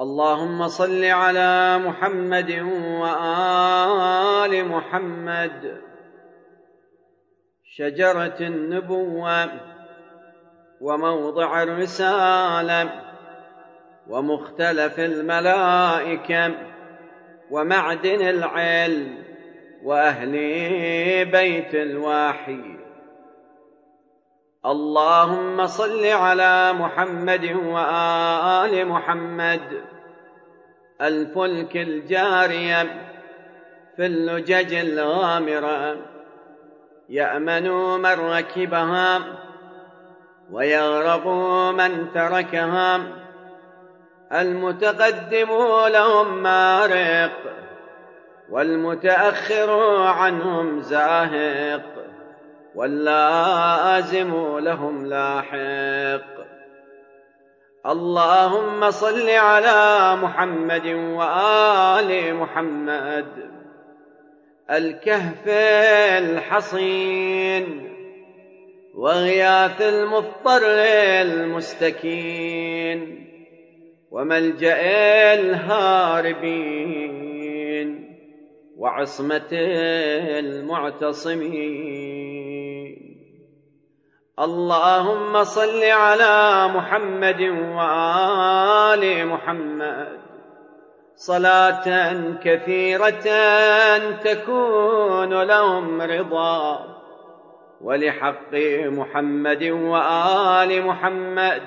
اللهم صل على محمد وآل محمد. شجرة النبوة وموضع الرسالة ومختلف الملائكة ومعدن العلم وأهل بيت الواحي اللهم صل على محمد وآل محمد. الفلك الجارية في اللجج الغامرة. يأمن من ركبها ويغرق من تركها. المتقدم لهم مارق والمتأخر عنهم زاهق. واللازم لهم لاحق. اللهم صل على محمد وآل محمد. الكهف الحصين. وغياث المضطر المستكين. وملجأ الهاربين. وعصمة المعتصمين. اللهم صل على محمد وآل محمد. صلاة كثيرة تكون لهم رضا. ولحق محمد وآل محمد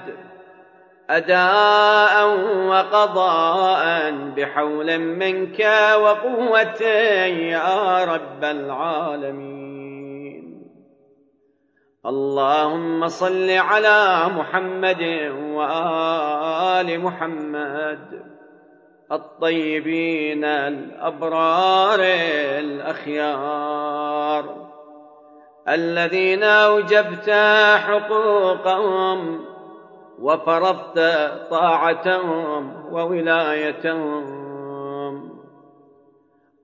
أداء وقضاء بحول منك وقوة يا رب العالمين. اللهم صل على محمد وآل محمد الطيبين الأبرار الأخيار الذين أوجبت حقوقهم وفرضت طاعتهم وولايتهم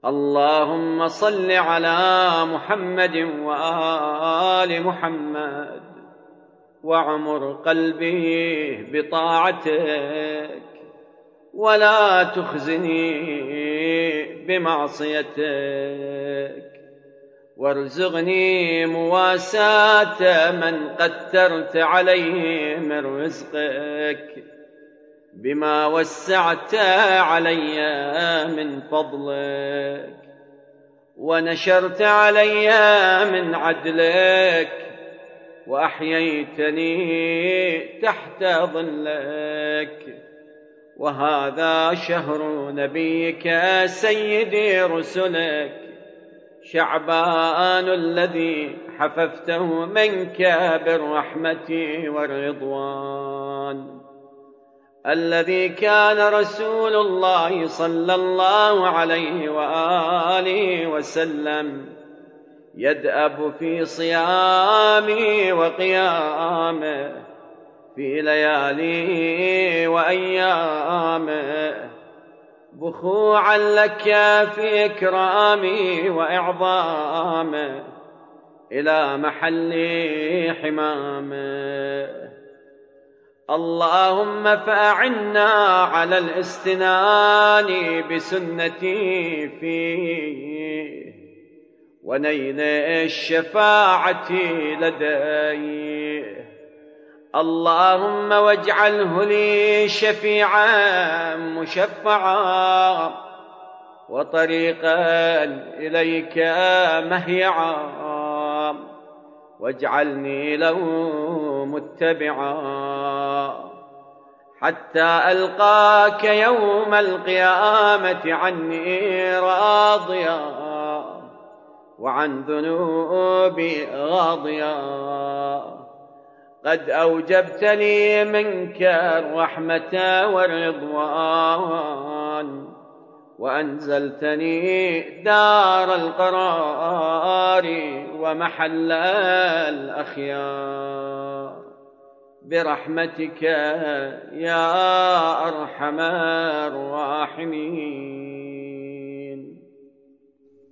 اللهم صل على محمد وآل محمد وعمر قلبي بطاعتك ولا تخزني بمعصيتك وارزقني مواساة من قدرت عليه من رزقك بما وسعت علي من فضلك ونشرت علي من عدلك وأحييتني تحت ظلك. وهذا شهر نبيك سيدي رسلك شعبان الذي حففته منك بالرحمة والرضوان. الذي كان رسول الله صلى الله عليه وآله وسلم يدأب في صيامه وقيامه في لياليه وأيامه. بخوعا لك في إكرامي وإعظامه إلى محل حمامه. اللهم فأعنا على الاستنان بسنتي فيه ونيل الشفاعة لديه اللهم واجعله لي شفيعا مشفعا وطريقا إليك مهيعا. واجعلني له متبعا حتى ألقاك يوم القيامة عني راضيا وعن ذنوبي غاضيا قد أوجبت لي منك الرحمة والرضوان. وأنزلتني دار القرار ومحل الأخيار. برحمتك يا أرحم الراحمين.